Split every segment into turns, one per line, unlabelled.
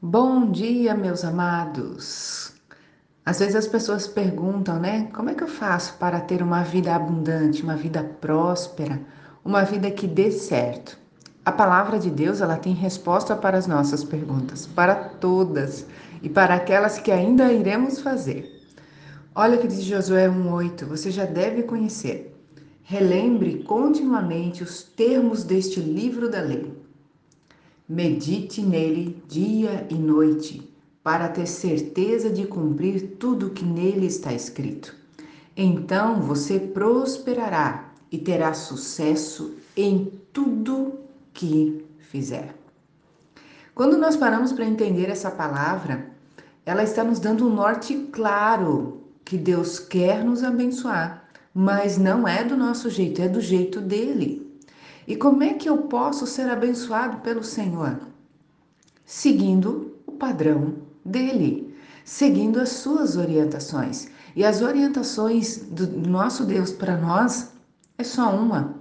Bom dia, meus amados. Às vezes as pessoas perguntam, né? Como é que eu faço para ter uma vida abundante, uma vida próspera, uma vida que dê certo? A palavra de Deus, ela tem resposta para as nossas perguntas, para todas e para aquelas que ainda iremos fazer. Olha o que diz Josué 1:8, você já deve conhecer. Relembre continuamente os termos deste livro da lei Medite nele dia e noite, para ter certeza de cumprir tudo o que nele está escrito. Então você prosperará e terá sucesso em tudo que fizer. Quando nós paramos para entender essa palavra, ela está nos dando um norte claro que Deus quer nos abençoar, mas não é do nosso jeito, é do jeito dele. E como é que eu posso ser abençoado pelo Senhor? Seguindo o padrão dele, seguindo as suas orientações. E as orientações do nosso Deus para nós é só uma.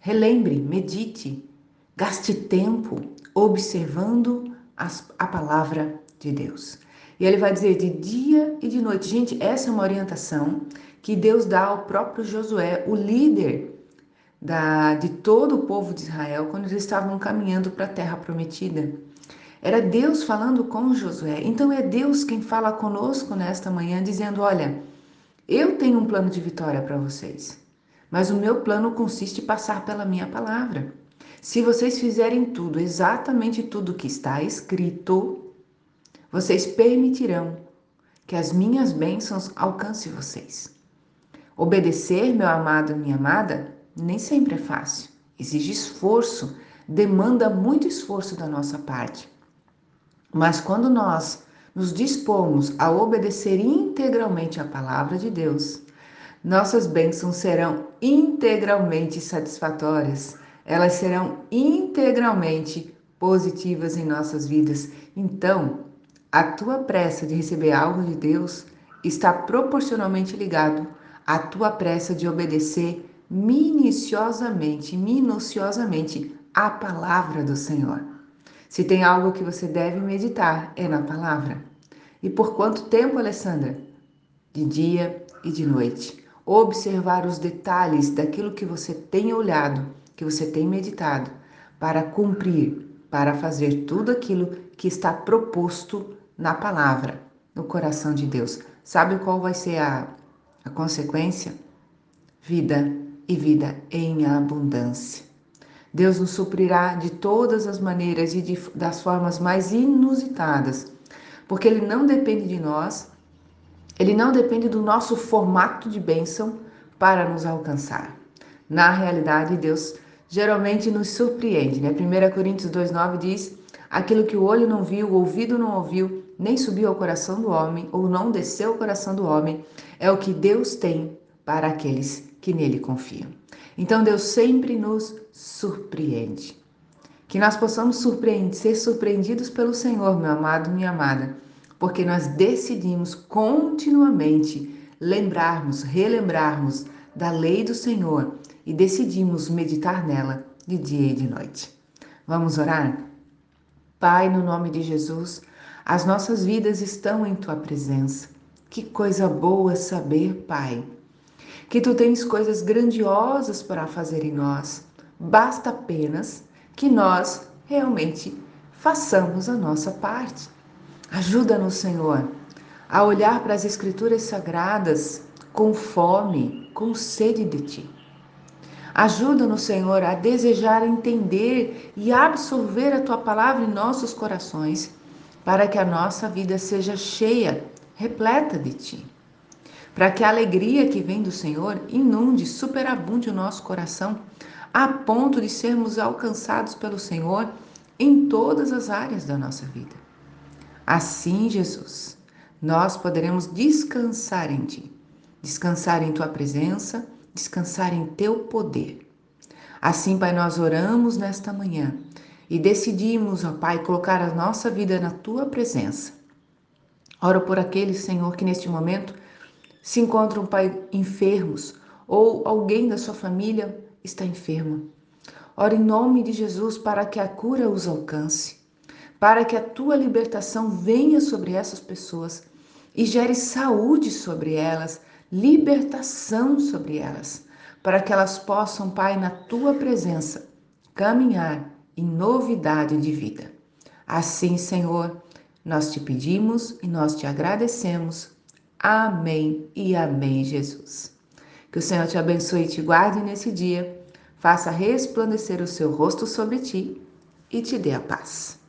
Relembre, medite, gaste tempo observando a palavra de Deus. E ele vai dizer de dia e de noite. Gente, essa é uma orientação que Deus dá ao próprio Josué, o líder da, de todo o povo de Israel quando eles estavam caminhando para a terra prometida. Era Deus falando com Josué. Então é Deus quem fala conosco nesta manhã, dizendo: Olha, eu tenho um plano de vitória para vocês, mas o meu plano consiste em passar pela minha palavra. Se vocês fizerem tudo, exatamente tudo que está escrito, vocês permitirão que as minhas bênçãos alcancem vocês. Obedecer, meu amado minha amada, nem sempre é fácil. Exige esforço, demanda muito esforço da nossa parte. Mas quando nós nos dispomos a obedecer integralmente a palavra de Deus, nossas bênçãos serão integralmente satisfatórias, elas serão integralmente positivas em nossas vidas. Então, a tua pressa de receber algo de Deus está proporcionalmente ligado à tua pressa de obedecer minuciosamente, minuciosamente a palavra do Senhor. Se tem algo que você deve meditar, é na palavra. E por quanto tempo, Alessandra? De dia e de noite. Observar os detalhes daquilo que você tem olhado, que você tem meditado, para cumprir, para fazer tudo aquilo que está proposto na palavra, no coração de Deus. Sabe qual vai ser a, a consequência? Vida e vida em abundância. Deus nos suprirá de todas as maneiras e de, das formas mais inusitadas, porque Ele não depende de nós, Ele não depende do nosso formato de bênção para nos alcançar. Na realidade, Deus geralmente nos surpreende. Né? 1 Coríntios 2,9 diz: Aquilo que o olho não viu, o ouvido não ouviu, nem subiu ao coração do homem, ou não desceu ao coração do homem, é o que Deus tem para aqueles que nele confiam. Então Deus sempre nos surpreende. Que nós possamos ser surpreendidos pelo Senhor, meu amado, minha amada, porque nós decidimos continuamente lembrarmos, relembrarmos da lei do Senhor e decidimos meditar nela de dia e de noite. Vamos orar? Pai, no nome de Jesus, as nossas vidas estão em tua presença. Que coisa boa saber, Pai que tu tens coisas grandiosas para fazer em nós. Basta apenas que nós realmente façamos a nossa parte. Ajuda-nos, Senhor, a olhar para as Escrituras sagradas com fome, com sede de Ti. Ajuda-nos, Senhor, a desejar entender e absorver a Tua palavra em nossos corações, para que a nossa vida seja cheia, repleta de Ti para que a alegria que vem do Senhor inunde, superabunde o nosso coração, a ponto de sermos alcançados pelo Senhor em todas as áreas da nossa vida. Assim, Jesus, nós poderemos descansar em Ti, descansar em Tua presença, descansar em Teu poder. Assim, Pai, nós oramos nesta manhã e decidimos, ó Pai, colocar a nossa vida na Tua presença. Oro por aqueles, Senhor, que neste momento se encontram pai enfermos ou alguém da sua família está enfermo. Ora em nome de Jesus para que a cura os alcance, para que a tua libertação venha sobre essas pessoas e gere saúde sobre elas, libertação sobre elas, para que elas possam, Pai, na tua presença, caminhar em novidade de vida. Assim, Senhor, nós te pedimos e nós te agradecemos. Amém e amém, Jesus. Que o Senhor te abençoe e te guarde nesse dia, faça resplandecer o seu rosto sobre ti e te dê a paz.